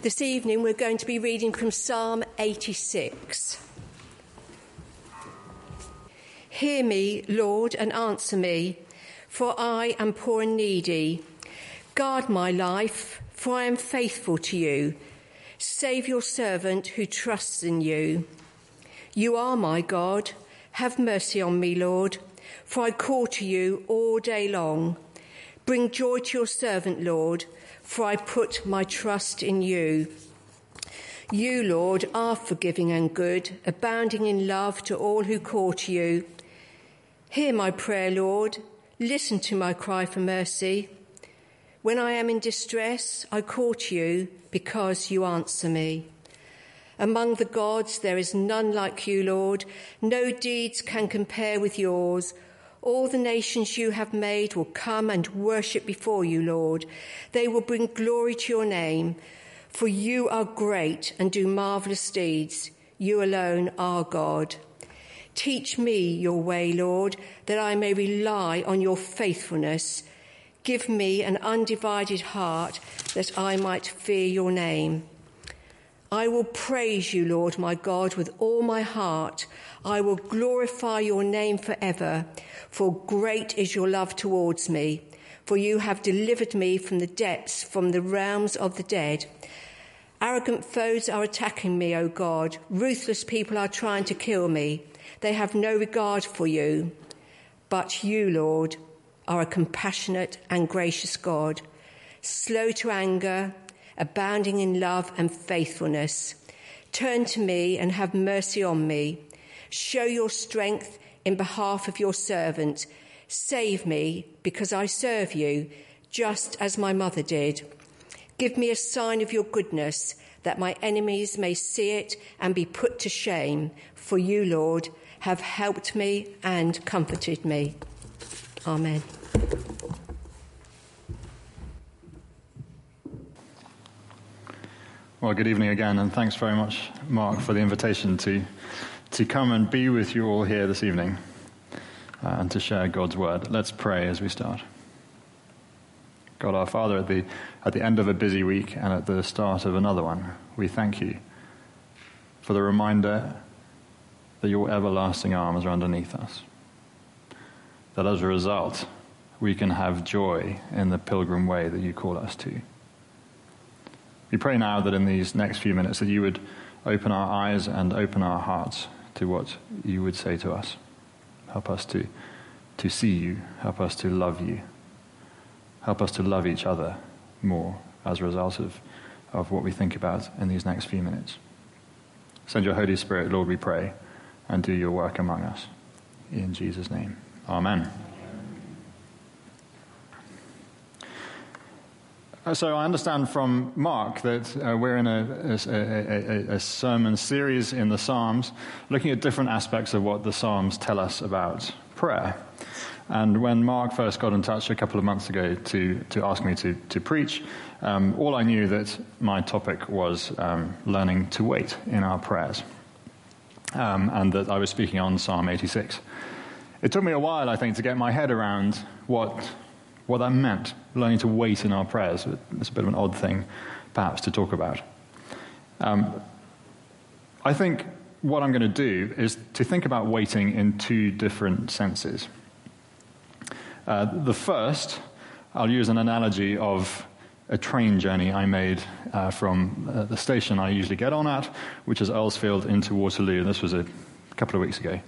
This evening we're going to be reading from Psalm 86. Hear me, Lord, and answer me, for I am poor and needy. Guard my life, for I am faithful to you. Save your servant who trusts in you. You are my God. Have mercy on me, Lord, for I call to you all day long. Bring joy to your servant, Lord for I put my trust in you. You, Lord, are forgiving and good, abounding in love to all who call to you. Hear my prayer, Lord. Listen to my cry for mercy. When I am in distress, I call to you because you answer me. Among the gods, there is none like you, Lord. No deeds can compare with yours. All the nations you have made will come and worship before you, Lord. They will bring glory to your name, for you are great and do marvelous deeds. You alone are God. Teach me your way, Lord, that I may rely on your faithfulness. Give me an undivided heart that I might fear your name. I will praise you, Lord my God, with all my heart. I will glorify your name forever, for great is your love towards me. For you have delivered me from the depths, from the realms of the dead. Arrogant foes are attacking me, O God. Ruthless people are trying to kill me. They have no regard for you. But you, Lord, are a compassionate and gracious God, slow to anger, abounding in love and faithfulness. Turn to me and have mercy on me. Show your strength in behalf of your servant. Save me because I serve you, just as my mother did. Give me a sign of your goodness, that my enemies may see it and be put to shame. For you, Lord, have helped me and comforted me. Amen. Well, good evening again, and thanks very much, Mark, for the invitation to, to come and be with you all here this evening uh, and to share God's word. Let's pray as we start. God our Father, at the, at the end of a busy week and at the start of another one, we thank you for the reminder that your everlasting arms are underneath us. That as a result, we can have joy in the pilgrim way that you call us to. We pray now that in these next few minutes that you would open our eyes and open our hearts to what you would say to us. Help us to, to see you. Help us to love you. Help us to love each other more as a result of, of what we think about in these next few minutes. Send your Holy Spirit, Lord, we pray, and do your work among us. In Jesus' name. Amen. So I understand from Mark that uh, we're in a, a, a, a, sermon series in the Psalms looking at different aspects of what the Psalms tell us about prayer. And when Mark first got in touch a couple of months ago to, to ask me to, to preach, um, all I knew that my topic was um, learning to wait in our prayers. Um, and that I was speaking on Psalm 86. It took me a while, I think, to get my head around what what that meant, learning to wait in our prayers. It's a bit of an odd thing, perhaps, to talk about. Um, I think what I'm going to do is to think about waiting in two different senses. Uh, the first, I'll use an analogy of a train journey I made uh, from uh, the station I usually get on at, which is Earlsfield, into Waterloo. This was a couple of weeks ago.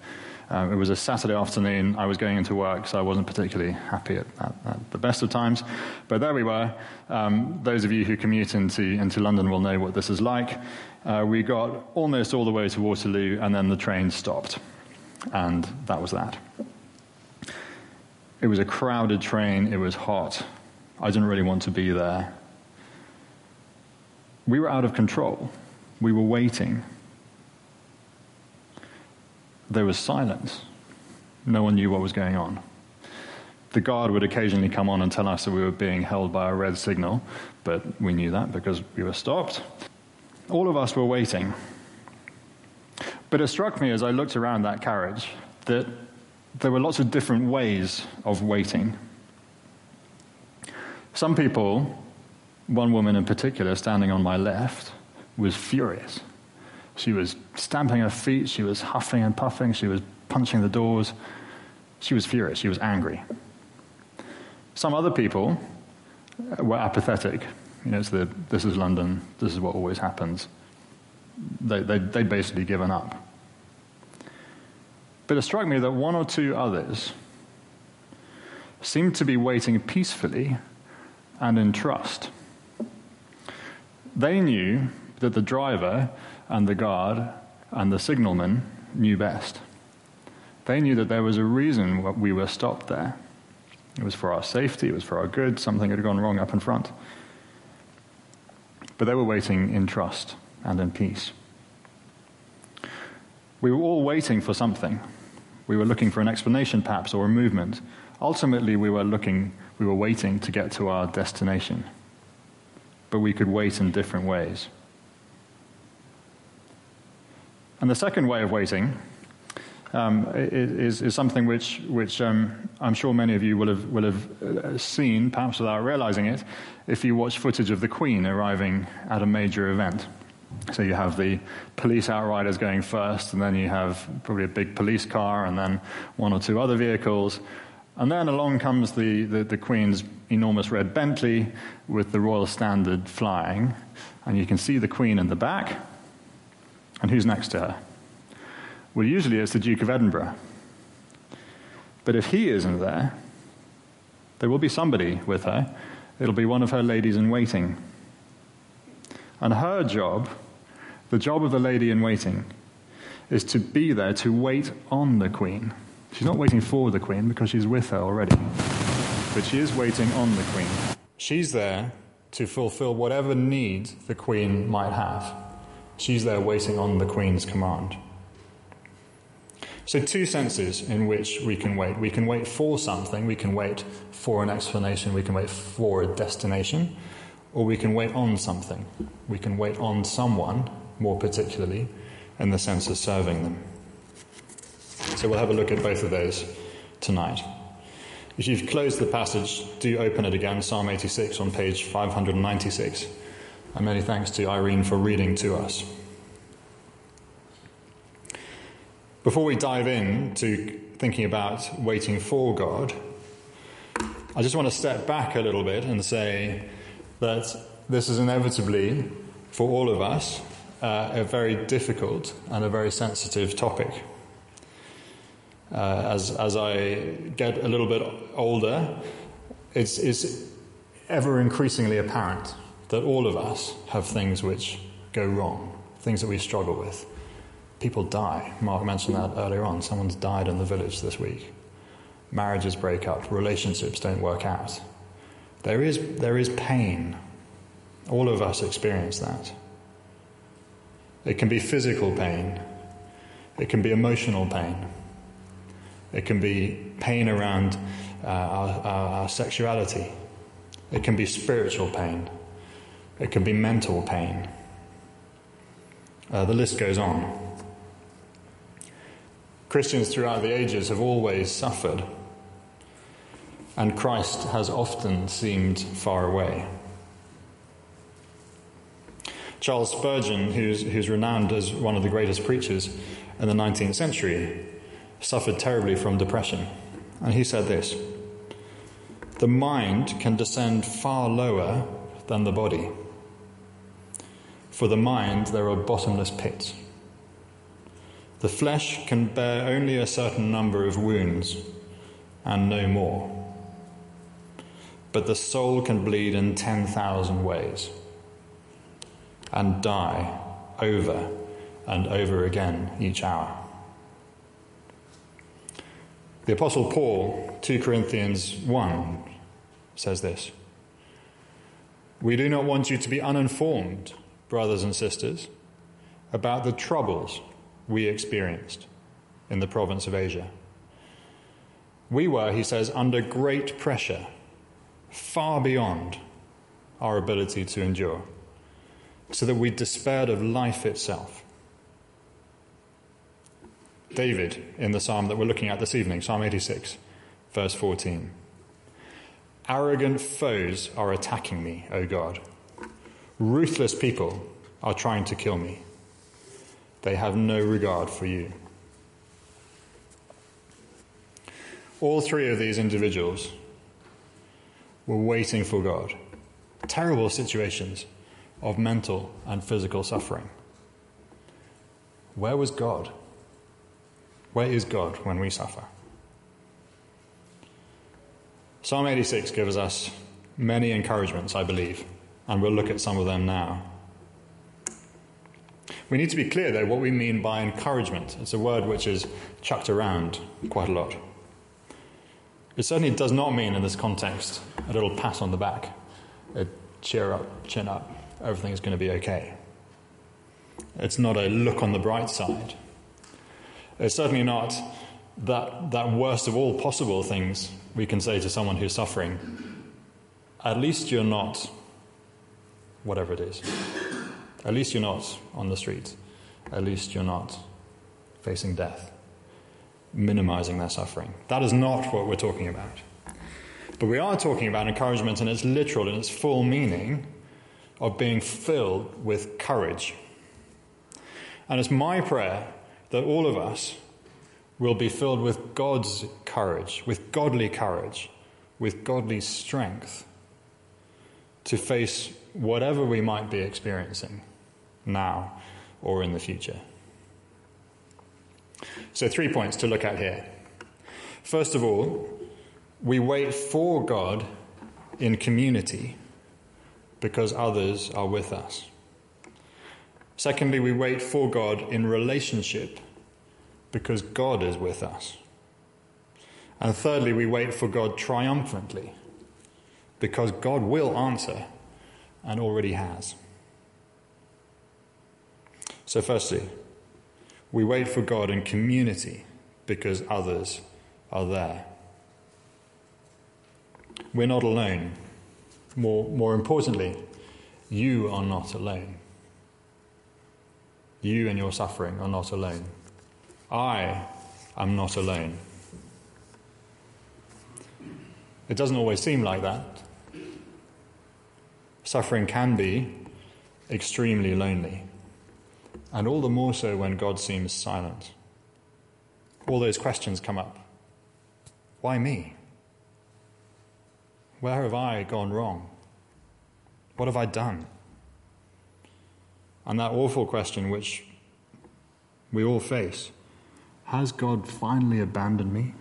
Um, it was a Saturday afternoon. I was going into work, so I wasn't particularly happy at, at, at the best of times. But there we were. Um, those of you who commute into, into London will know what this is like. Uh, we got almost all the way to Waterloo, and then the train stopped. And that was that. It was a crowded train. It was hot. I didn't really want to be there. We were out of control. We were waiting there was silence. No one knew what was going on. The guard would occasionally come on and tell us that we were being held by a red signal, but we knew that because we were stopped. All of us were waiting. But it struck me as I looked around that carriage that there were lots of different ways of waiting. Some people one woman in particular, standing on my left, was furious. She was stamping her feet, she was huffing and puffing, she was punching the doors. She was furious, she was angry. Some other people uh, were apathetic. You know, it's the, this is London, this is what always happens. They, they, they'd basically given up. But it struck me that one or two others seemed to be waiting peacefully and in trust. They knew that the driver and the guard and the signalman knew best. They knew that there was a reason we were stopped there. It was for our safety, it was for our good, something had gone wrong up in front. But they were waiting in trust and in peace. We were all waiting for something. We were looking for an explanation, perhaps, or a movement. Ultimately, we were looking, we were waiting to get to our destination. But we could wait in different ways. And the second way of waiting um, is, is, something which, which um, I'm sure many of you will have, will have uh, seen, perhaps without realizing it, if you watch footage of the Queen arriving at a major event. So you have the police outriders going first, and then you have probably a big police car, and then one or two other vehicles. And then along comes the, the, the Queen's enormous red Bentley with the Royal Standard flying, and you can see the Queen in the back. And who's next to her? Well, usually it's the Duke of Edinburgh. But if he isn't there, there will be somebody with her. It'll be one of her ladies in waiting. And her job, the job of the lady in waiting, is to be there to wait on the Queen. She's not waiting for the Queen because she's with her already, but she is waiting on the Queen. She's there to fulfill whatever need the Queen might have. She's there waiting on the Queen's command. So, two senses in which we can wait. We can wait for something, we can wait for an explanation, we can wait for a destination, or we can wait on something. We can wait on someone, more particularly, in the sense of serving them. So, we'll have a look at both of those tonight. If you've closed the passage, do open it again, Psalm 86 on page 596. And many thanks to Irene for reading to us. Before we dive in to thinking about waiting for God, I just want to step back a little bit and say that this is inevitably, for all of us, uh, a very difficult and a very sensitive topic. Uh, as, as I get a little bit older, it's, it's ever increasingly apparent that all of us have things which go wrong, things that we struggle with people die. Mark mentioned that earlier on. Someone's died in the village this week. Marriages break up, relationships don't work out. There is, there is pain. All of us experience that. It can be physical pain, it can be emotional pain, it can be pain around uh, our, our, our sexuality, it can be spiritual pain, it can be mental pain. Uh, the list goes on. Christians throughout the ages have always suffered, and Christ has often seemed far away. Charles Spurgeon, who's, who's renowned as one of the greatest preachers in the 19th century, suffered terribly from depression. And he said this The mind can descend far lower than the body. For the mind, there are bottomless pits. The flesh can bear only a certain number of wounds and no more. But the soul can bleed in 10,000 ways and die over and over again each hour. The Apostle Paul, 2 Corinthians 1, says this We do not want you to be uninformed, brothers and sisters, about the troubles we experienced in the province of Asia. We were, he says, under great pressure, far beyond our ability to endure, so that we despaired of life itself. David, in the psalm that we're looking at this evening, Psalm 86, verse 14. Arrogant foes are attacking me, O God. Ruthless people are trying to kill me. They have no regard for you. All three of these individuals were waiting for God. Terrible situations of mental and physical suffering. Where was God? Where is God when we suffer? Psalm 86 gives us many encouragements, I believe, and we'll look at some of them now. We need to be clear, though, what we mean by encouragement. It's a word which is chucked around quite a lot. It certainly does not mean, in this context, a little pat on the back, a cheer up, chin up, everything is going to be okay. It's not a look on the bright side. It's certainly not that, that worst of all possible things we can say to someone who's suffering. At least you're not whatever it is. At least you're not on the street. At least you're not facing death minimizing their suffering. That is not what we're talking about. But we are talking about encouragement in its literal, in its full meaning of being filled with courage. And it's my prayer that all of us will be filled with God's courage, with godly courage, with godly strength to face whatever we might be experiencing now or in the future. So, three points to look at here. First of all, we wait for God in community because others are with us. Secondly, we wait for God in relationship because God is with us. And thirdly, we wait for God triumphantly because God will answer and already has. So, firstly, we wait for God in community because others are there. We're not alone. More, more importantly, you are not alone. You and your suffering are not alone. I am not alone. It doesn't always seem like that. Suffering can be extremely lonely and all the more so when God seems silent. All those questions come up. Why me? Where have I gone wrong? What have I done? And that awful question which we all face Has God finally abandoned me?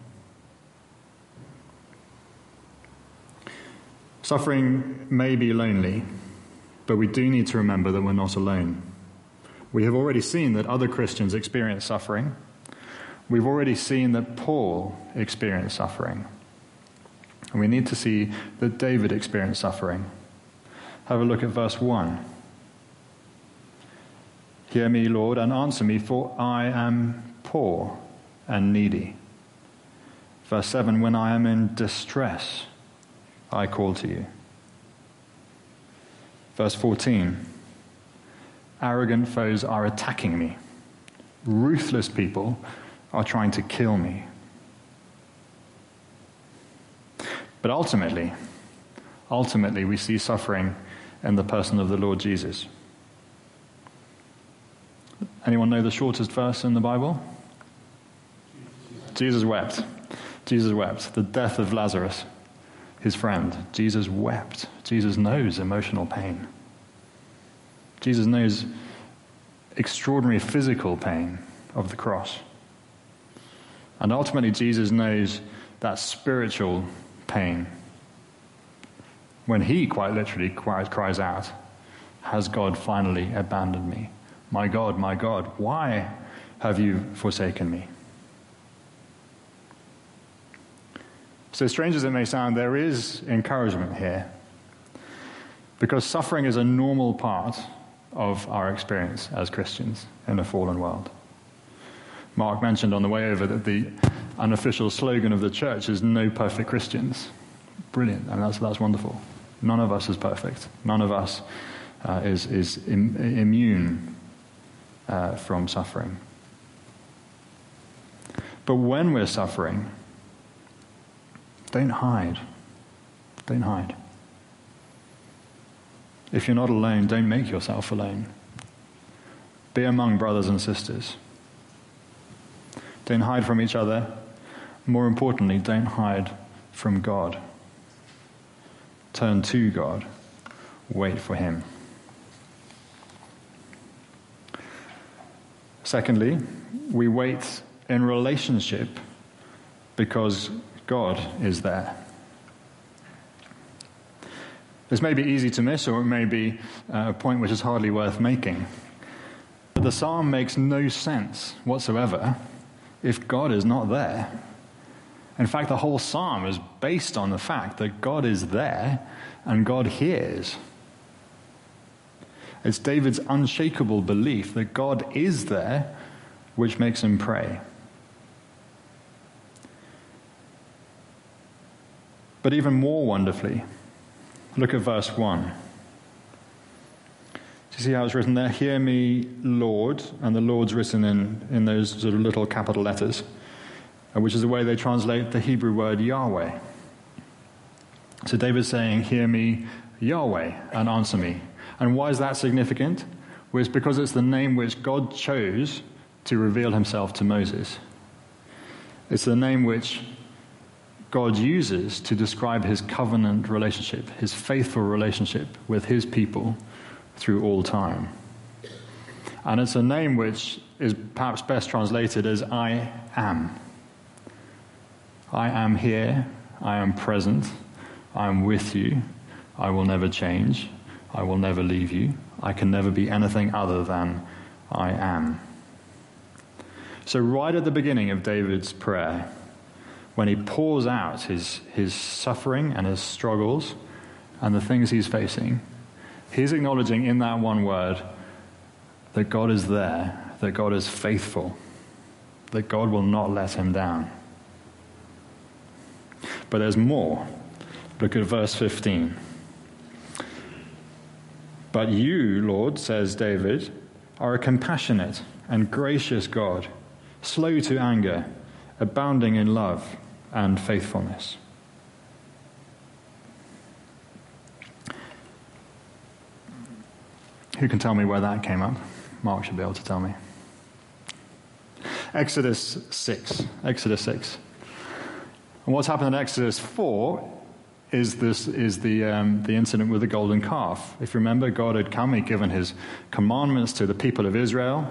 Suffering may be lonely, but we do need to remember that we're not alone. We have already seen that other Christians experience suffering. We've already seen that Paul experienced suffering. And we need to see that David experienced suffering. Have a look at verse 1. Hear me, Lord, and answer me, for I am poor and needy. Verse 7 When I am in distress, I call to you. Verse 14 Arrogant foes are attacking me. Ruthless people are trying to kill me. But ultimately, ultimately, we see suffering in the person of the Lord Jesus. Anyone know the shortest verse in the Bible? Jesus wept. Jesus wept. The death of Lazarus, his friend. Jesus wept. Jesus knows emotional pain. Jesus knows extraordinary physical pain of the cross. And ultimately, Jesus knows that spiritual pain when he quite literally cries out, Has God finally abandoned me? My God, my God, why have you forsaken me? So, strange as it may sound, there is encouragement here. Because suffering is a normal part of our experience as Christians in a fallen world. Mark mentioned on the way over that the unofficial slogan of the church is no perfect Christians. Brilliant, and that's, that's wonderful. None of us is perfect. None of us uh, is, is Im- immune uh, from suffering. But when we're suffering, don't hide. Don't hide. If you're not alone, don't make yourself alone. Be among brothers and sisters. Don't hide from each other. More importantly, don't hide from God. Turn to God. Wait for Him. Secondly, we wait in relationship because God is there. This may be easy to miss, or it may be uh, a point which is hardly worth making. But the psalm makes no sense whatsoever if God is not there. In fact, the whole psalm is based on the fact that God is there and God hears. It's David's unshakable belief that God is there which makes him pray. But even more wonderfully, Look at verse 1. Do you see how it's written there? Hear me, Lord. And the Lord's written in, in those sort of little capital letters, uh, which is the way they translate the Hebrew word Yahweh. So David's saying, Hear me, Yahweh, and answer me. And why is that significant? Well, it's because it's the name which God chose to reveal himself to Moses. It's the name which God uses to describe his covenant relationship, his faithful relationship with his people through all time. And it's a name which is perhaps best translated as I am. I am here, I am present, I am with you, I will never change, I will never leave you, I can never be anything other than I am. So, right at the beginning of David's prayer, when he pours out his, his suffering and his struggles and the things he's facing, he's acknowledging in that one word that God is there, that God is faithful, that God will not let him down. But there's more. Look at verse 15. But you, Lord, says David, are a compassionate and gracious God, slow to anger, abounding in love and faithfulness. Who can tell me where that came up? Mark should be able to tell me. Exodus 6. Exodus 6. And what's happened in Exodus 4 is, this, is the, um, the incident with the golden calf. If you remember, God had come, He'd given His commandments to the people of Israel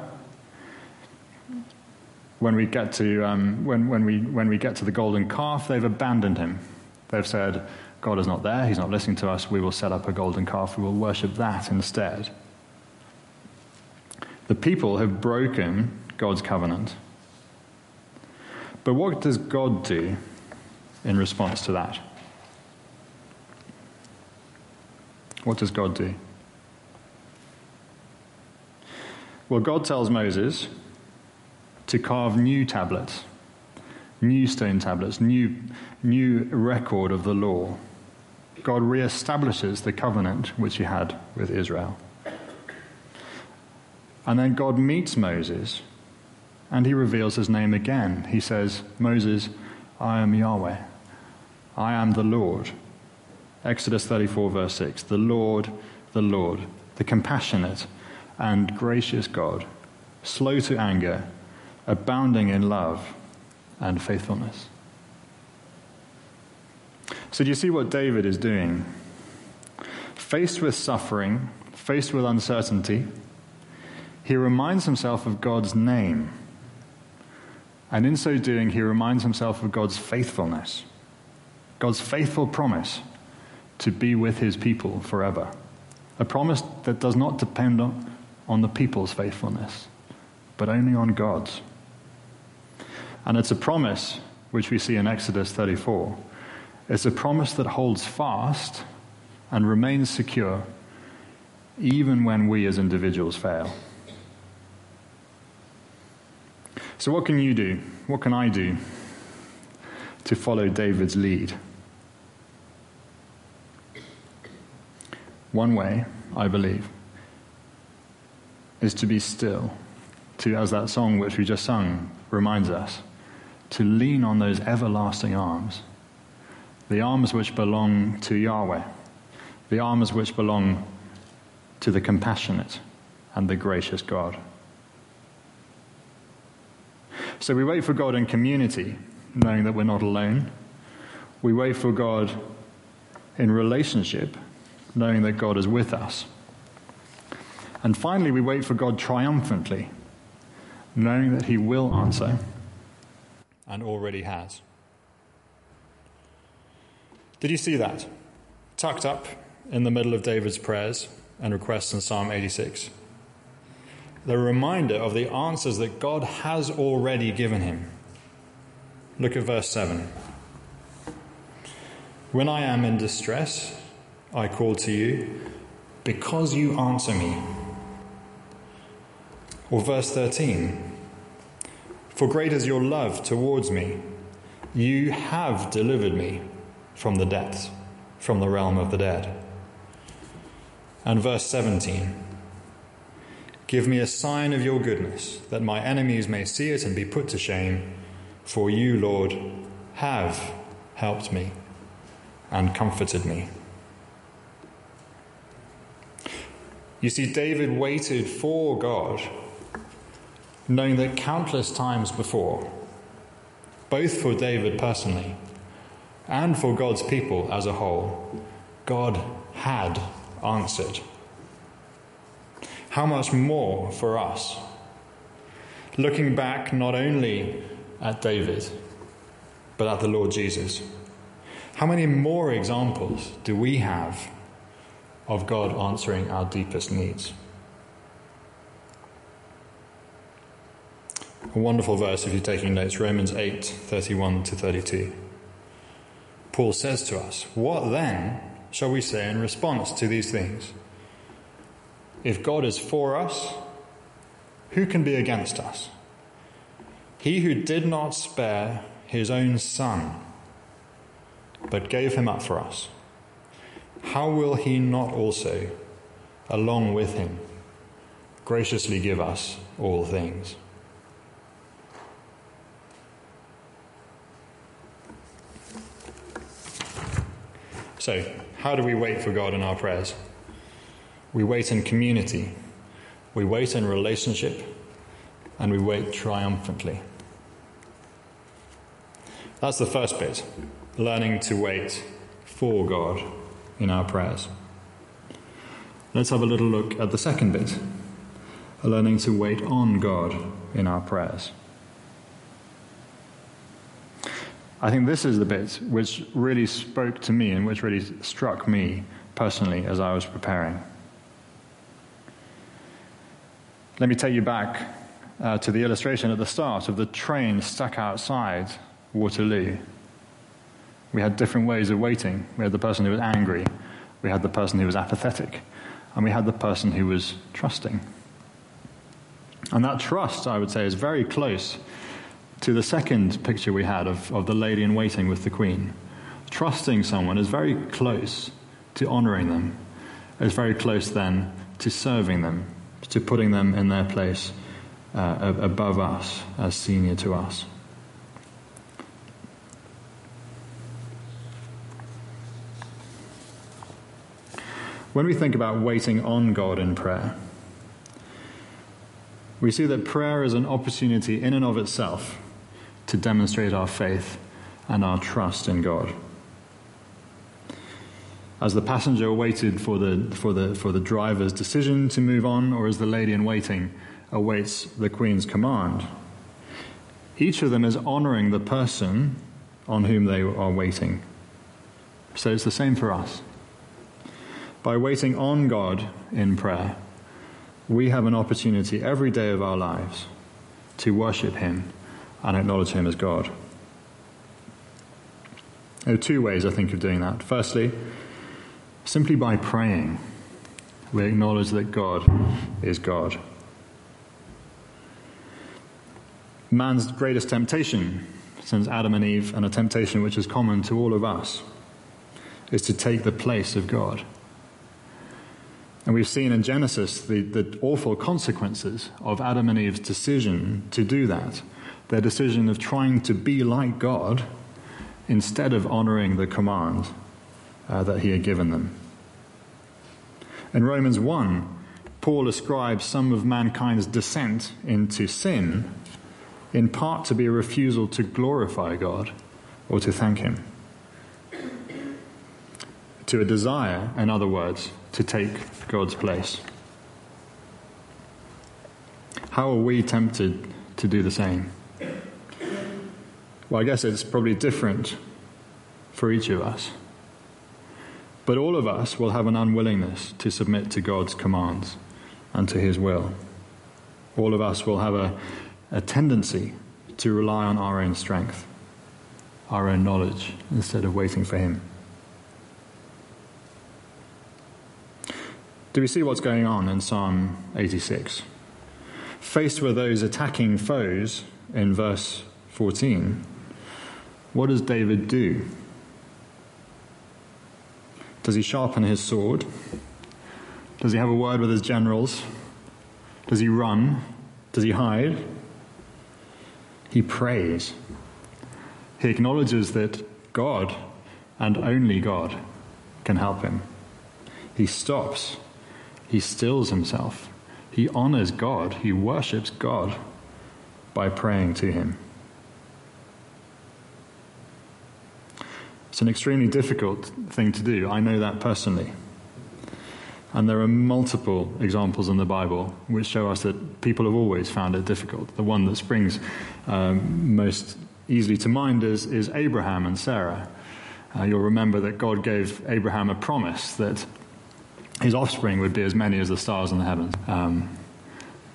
when we get to, um, when, when, we, when we get to the golden calf, they've abandoned him. They've said, God is not there, he's not listening to us, we will set up a golden calf, we will worship that instead. The people have broken God's covenant. But what does God do in response to that? What does God do? Well, God tells Moses to carve new tablets, new stone tablets, new, new record of the law. God reestablishes the covenant which he had with Israel. And then God meets Moses and he reveals his name again. He says, Moses, I am Yahweh. I am the Lord. Exodus 34, verse 6. The Lord, the Lord, the compassionate and gracious God, slow to anger abounding in love and faithfulness. So, do you see what David is doing? Faced with suffering, faced with uncertainty, he reminds himself of God's name. And in so doing, he reminds himself of God's faithfulness, God's faithful promise to be with his people forever. A promise that does not depend on, on the people's faithfulness, but only on God's. And it's a promise which we see in Exodus 34. It's a promise that holds fast and remains secure even when we as individuals fail. So, what can you do? What can I do to follow David's lead? One way, I believe, is to be still, to, as that song which we just sung reminds us, to lean on those everlasting arms, the arms which belong to Yahweh, the arms which belong to the compassionate and the gracious God. So we wait for God in community, knowing that we're not alone. We wait for God in relationship, knowing that God is with us. And finally, we wait for God triumphantly, knowing that He will answer and already has. Did you see that? Tucked up in the middle of David's prayers and requests in Psalm 86. The reminder of the answers that God has already given him. Look at verse 7. When I am in distress, I call to you because you answer me. Or verse 13 For great is your love towards me. You have delivered me from the depths, from the realm of the dead. And verse 17 Give me a sign of your goodness, that my enemies may see it and be put to shame, for you, Lord, have helped me and comforted me. You see, David waited for God, knowing that countless times before, both for David personally and for God's people as a whole, God had answered. How much more for us? Looking back not only at David, but at the Lord Jesus. How many more examples do we have of God answering our deepest needs. A wonderful verse if you're taking notes, Romans 8 31 to 32. Paul says to us, What then shall we say in response to these things? If God is for us, who can be against us? He who did not spare his own son, but gave him up for us how will he not also, along with him, graciously give us all things? So, how do we wait for God in our prayers? We wait in community, we wait in relationship, and we wait triumphantly. That's the first bit learning to wait for God in our prayers. Let's have a little look at the second bit learning to wait on God in our prayers. I think this is the bit which really spoke to me and which really struck me personally as I was preparing. Let me take you back uh, to the illustration at the start of the train stuck outside Waterloo. We had different ways of waiting. We had the person who was angry, we had the person who was apathetic, and we had the person who was trusting. And that trust, I would say, is very close to the second picture we had of, of the lady in waiting with the queen. Trusting someone is very close to honoring them, is very close then to serving them, to putting them in their place uh, above us, as senior to us. When we think about waiting on God in prayer, we see that prayer is an opportunity in and of itself to demonstrate our faith and our trust in God. As the passenger waited for the, for, the, for the driver's decision to move on, or as the lady in waiting awaits the Queen's command, each of them is honoring the person on whom they are waiting. So it's the same for us. By waiting on God in prayer, we have an opportunity every day of our lives to worship Him and acknowledge Him as God. There are two ways I think of doing that. Firstly, simply by praying, we acknowledge that God is God. Man's greatest temptation since Adam and Eve, and a temptation which is common to all of us, is to take the place of God. And we've seen in Genesis the, the awful consequences of Adam and Eve's decision to do that. Their decision of trying to be like God instead of honoring the command uh, that He had given them. In Romans 1, Paul ascribes some of mankind's descent into sin in part to be a refusal to glorify God or to thank Him. To a desire, in other words, to take God's place. How are we tempted to do the same? Well, I guess it's probably different for each of us. But all of us will have an unwillingness to submit to God's commands and to His will. All of us will have a, a tendency to rely on our own strength, our own knowledge, instead of waiting for Him. Do we see what's going on in Psalm 86? Faced with those attacking foes in verse 14, what does David do? Does he sharpen his sword? Does he have a word with his generals? Does he run? Does he hide? He prays. He acknowledges that God and only God can help him. He stops. He stills himself. He honors God. He worships God by praying to him. It's an extremely difficult thing to do. I know that personally. And there are multiple examples in the Bible which show us that people have always found it difficult. The one that springs um, most easily to mind is, is Abraham and Sarah. Uh, you'll remember that God gave Abraham a promise that his offspring would be as many as the stars in the heavens. Um,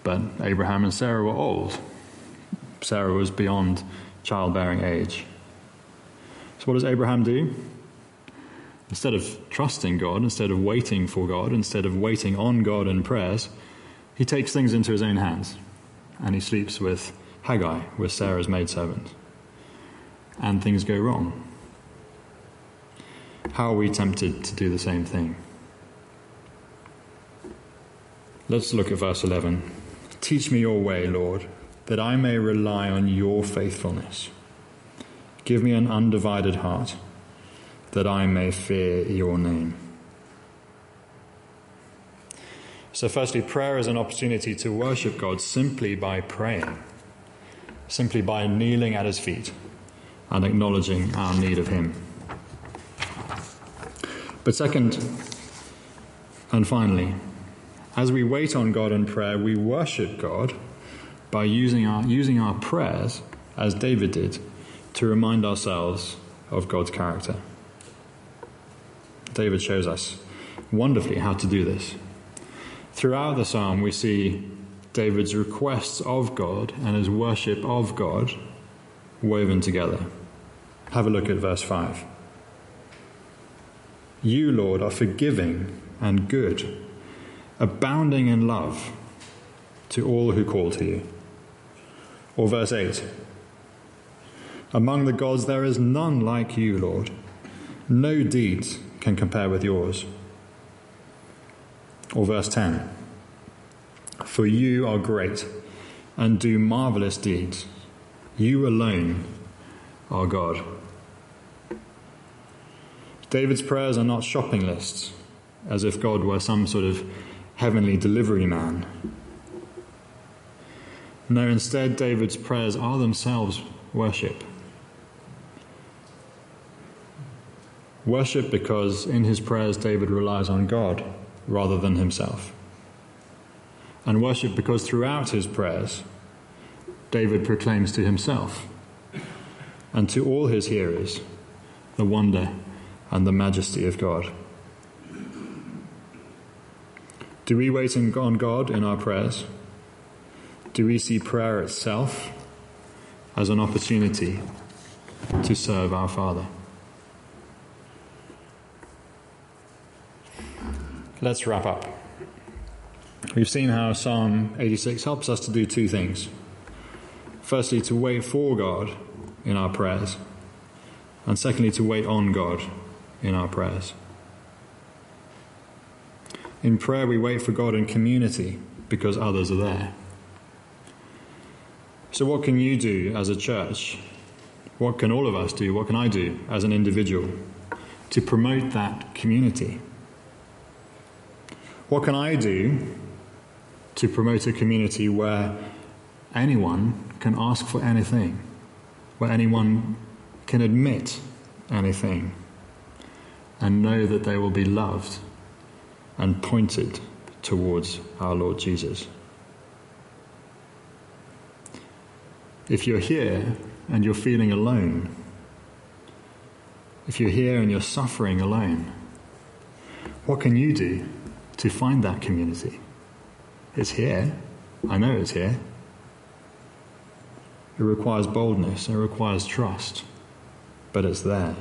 but Abraham and Sarah were old. Sarah was beyond childbearing age. So, what does Abraham do? Instead of trusting God, instead of waiting for God, instead of waiting on God in prayers, he takes things into his own hands and he sleeps with Hagar, with Sarah's maidservant. And things go wrong. How are we tempted to do the same thing? Let's look at verse 11. Teach me your way, Lord, that I may rely on your faithfulness. Give me an undivided heart that I may fear your name. So, firstly, prayer is an opportunity to worship God simply by praying, simply by kneeling at his feet and acknowledging our need of him. But, second, and finally, as we wait on God in prayer, we worship God by using our, using our prayers, as David did, to remind ourselves of God's character. David shows us wonderfully how to do this. Throughout the psalm, we see David's requests of God and his worship of God woven together. Have a look at verse 5. You, Lord, are forgiving and good, abounding in love to all who call to you. Or verse 8 Among the gods there is none like you, Lord, no deeds can compare with yours. Or verse 10 For you are great and do marvelous deeds. You alone are God. David's prayers are not shopping lists, as if God were some sort of heavenly delivery man. No, instead, David's prayers are themselves worship. Worship because in his prayers David relies on God rather than himself. And worship because throughout his prayers David proclaims to himself and to all his hearers the wonder and the majesty of God. Do we wait on God in our prayers? Do we see prayer itself as an opportunity to serve our Father? Let's wrap up. We've seen how Psalm 86 helps us to do two things. Firstly, to wait for God in our prayers, and secondly, to wait on God in our prayers. In prayer, we wait for God in community because others are there. So, what can you do as a church? What can all of us do? What can I do as an individual to promote that community? What can I do to promote a community where anyone can ask for anything, where anyone can admit anything and know that they will be loved and pointed towards our Lord Jesus? If you're here and you're feeling alone, if you're here and you're suffering alone, what can you do to find that community? It's here. I know it's here. It requires boldness, it requires trust, but it's there.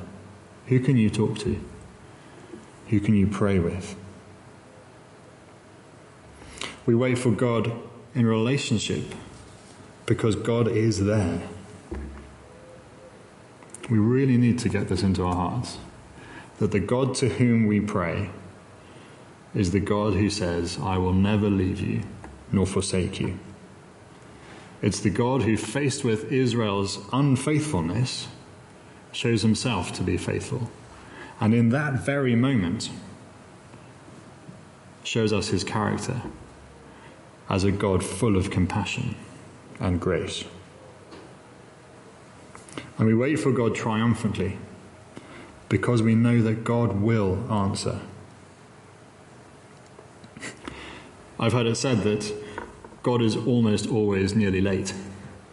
Who can you talk to? Who can you pray with? We wait for God in relationship because God is there. We really need to get this into our hearts that the God to whom we pray is the God who says, I will never leave you nor forsake you. It's the God who, faced with Israel's unfaithfulness, shows himself to be faithful. And in that very moment, shows us his character as a God full of compassion and grace. And we wait for God triumphantly because we know that God will answer. I've heard it said that God is almost always nearly late.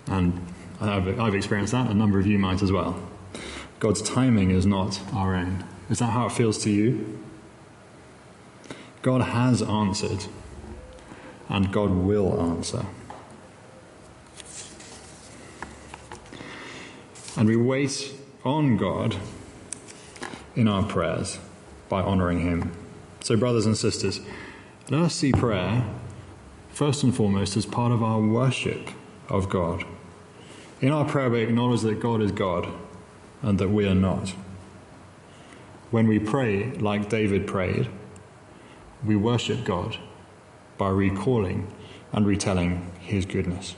And I've, I've experienced that, a number of you might as well. God's timing is not our own. Is that how it feels to you? God has answered, and God will answer. And we wait on God in our prayers by honouring Him. So, brothers and sisters, let us see prayer, first and foremost, as part of our worship of God. In our prayer, we acknowledge that God is God and that we are not. When we pray like David prayed, we worship God by recalling and retelling his goodness.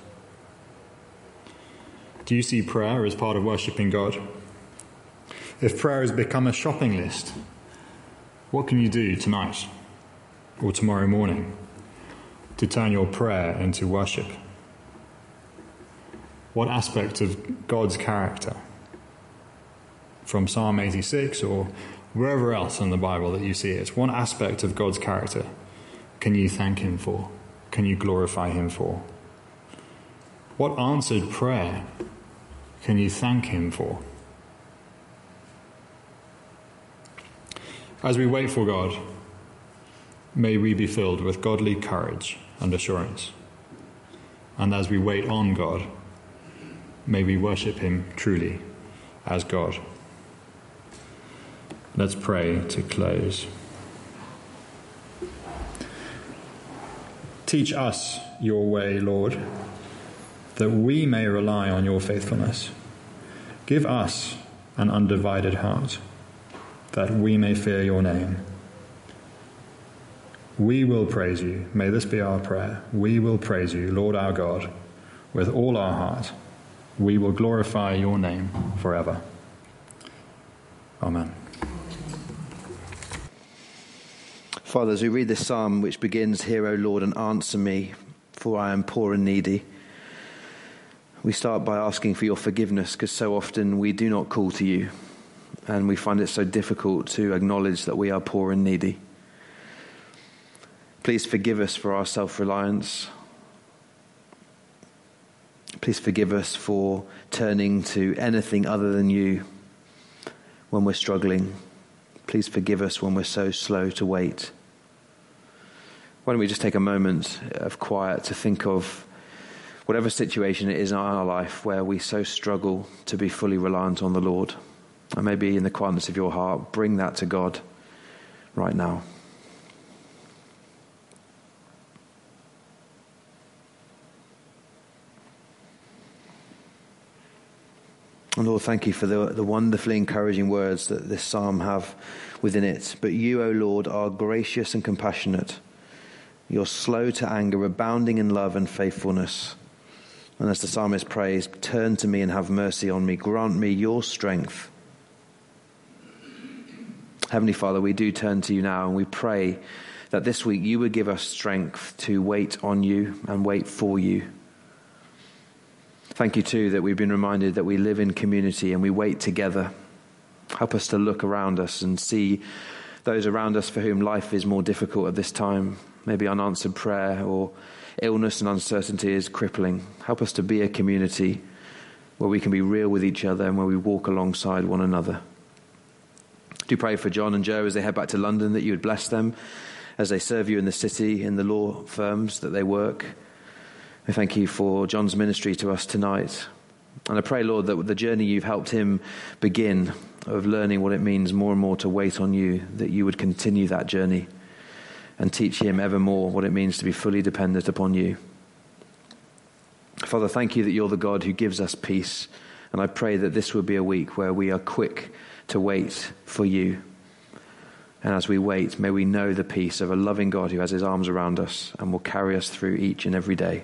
Do you see prayer as part of worshipping God? If prayer has become a shopping list, what can you do tonight? Or tomorrow morning to turn your prayer into worship? What aspect of God's character, from Psalm 86 or wherever else in the Bible that you see it, what aspect of God's character can you thank Him for? Can you glorify Him for? What answered prayer can you thank Him for? As we wait for God, may we be filled with godly courage and assurance. And as we wait on God, may we worship Him truly as God. Let's pray to close. Teach us your way, Lord, that we may rely on your faithfulness. Give us an undivided heart, that we may fear your name. We will praise you. May this be our prayer. We will praise you, Lord our God, with all our heart. We will glorify your name forever. Amen. Father, as we read this psalm which begins, Hear, O Lord, and answer me, for I am poor and needy, we start by asking for your forgiveness because so often we do not call to you and we find it so difficult to acknowledge that we are poor and needy. Please forgive us for our self reliance. Please forgive us for turning to anything other than you when we're struggling. Please forgive us when we're so slow to wait. Why don't we just take a moment of quiet to think of whatever situation it is in our life where we so struggle to be fully reliant on the Lord? And maybe in the quietness of your heart, bring that to God right now. And Lord, thank you for the, the wonderfully encouraging words that this psalm have within it. But you, O Lord, are gracious and compassionate. You're slow to anger, abounding in love and faithfulness. And as the psalmist prays, turn to me and have mercy on me. Grant me your strength. Heavenly Father, we do turn to you now and we pray that this week you would give us strength to wait on you and wait for you. Thank you, too, that we've been reminded that we live in community and we wait together. Help us to look around us and see those around us for whom life is more difficult at this time, maybe unanswered prayer or illness and uncertainty is crippling. Help us to be a community where we can be real with each other and where we walk alongside one another. Do pray for John and Joe as they head back to London that you would bless them as they serve you in the city, in the law firms that they work. I thank you for John's ministry to us tonight. And I pray, Lord, that the journey you've helped him begin of learning what it means more and more to wait on you, that you would continue that journey and teach him ever more what it means to be fully dependent upon you. Father, thank you that you're the God who gives us peace. And I pray that this will be a week where we are quick to wait for you. And as we wait, may we know the peace of a loving God who has his arms around us and will carry us through each and every day.